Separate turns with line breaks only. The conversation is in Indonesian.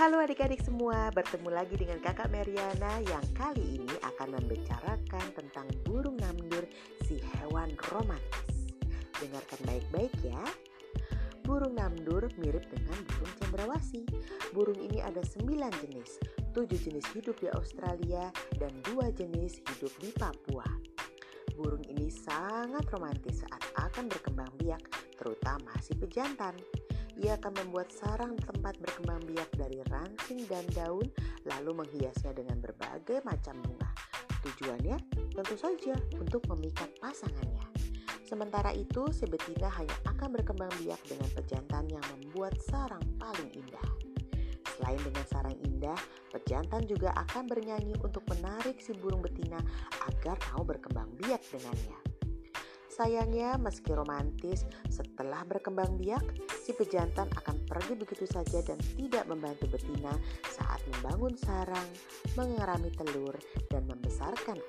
Halo adik-adik semua, bertemu lagi dengan kakak Meriana yang kali ini akan membicarakan tentang burung namdur si hewan romantis. Dengarkan baik-baik ya. Burung namdur mirip dengan burung cendrawasih. Burung ini ada 9 jenis, 7 jenis hidup di Australia dan 2 jenis hidup di Papua. Burung ini sangat romantis saat akan berkembang biak, terutama si pejantan. Ia akan membuat sarang tempat berkembang biak dari ranting dan daun, lalu menghiasnya dengan berbagai macam bunga. Tujuannya tentu saja untuk memikat pasangannya. Sementara itu, si betina hanya akan berkembang biak dengan pejantan yang membuat sarang paling indah. Selain dengan sarang indah, pejantan juga akan bernyanyi untuk menarik si burung betina agar mau berkembang biak dengannya. Sayangnya, meski romantis, setelah berkembang biak, si pejantan akan pergi begitu saja dan tidak membantu betina saat membangun sarang, mengerami telur, dan membesarkan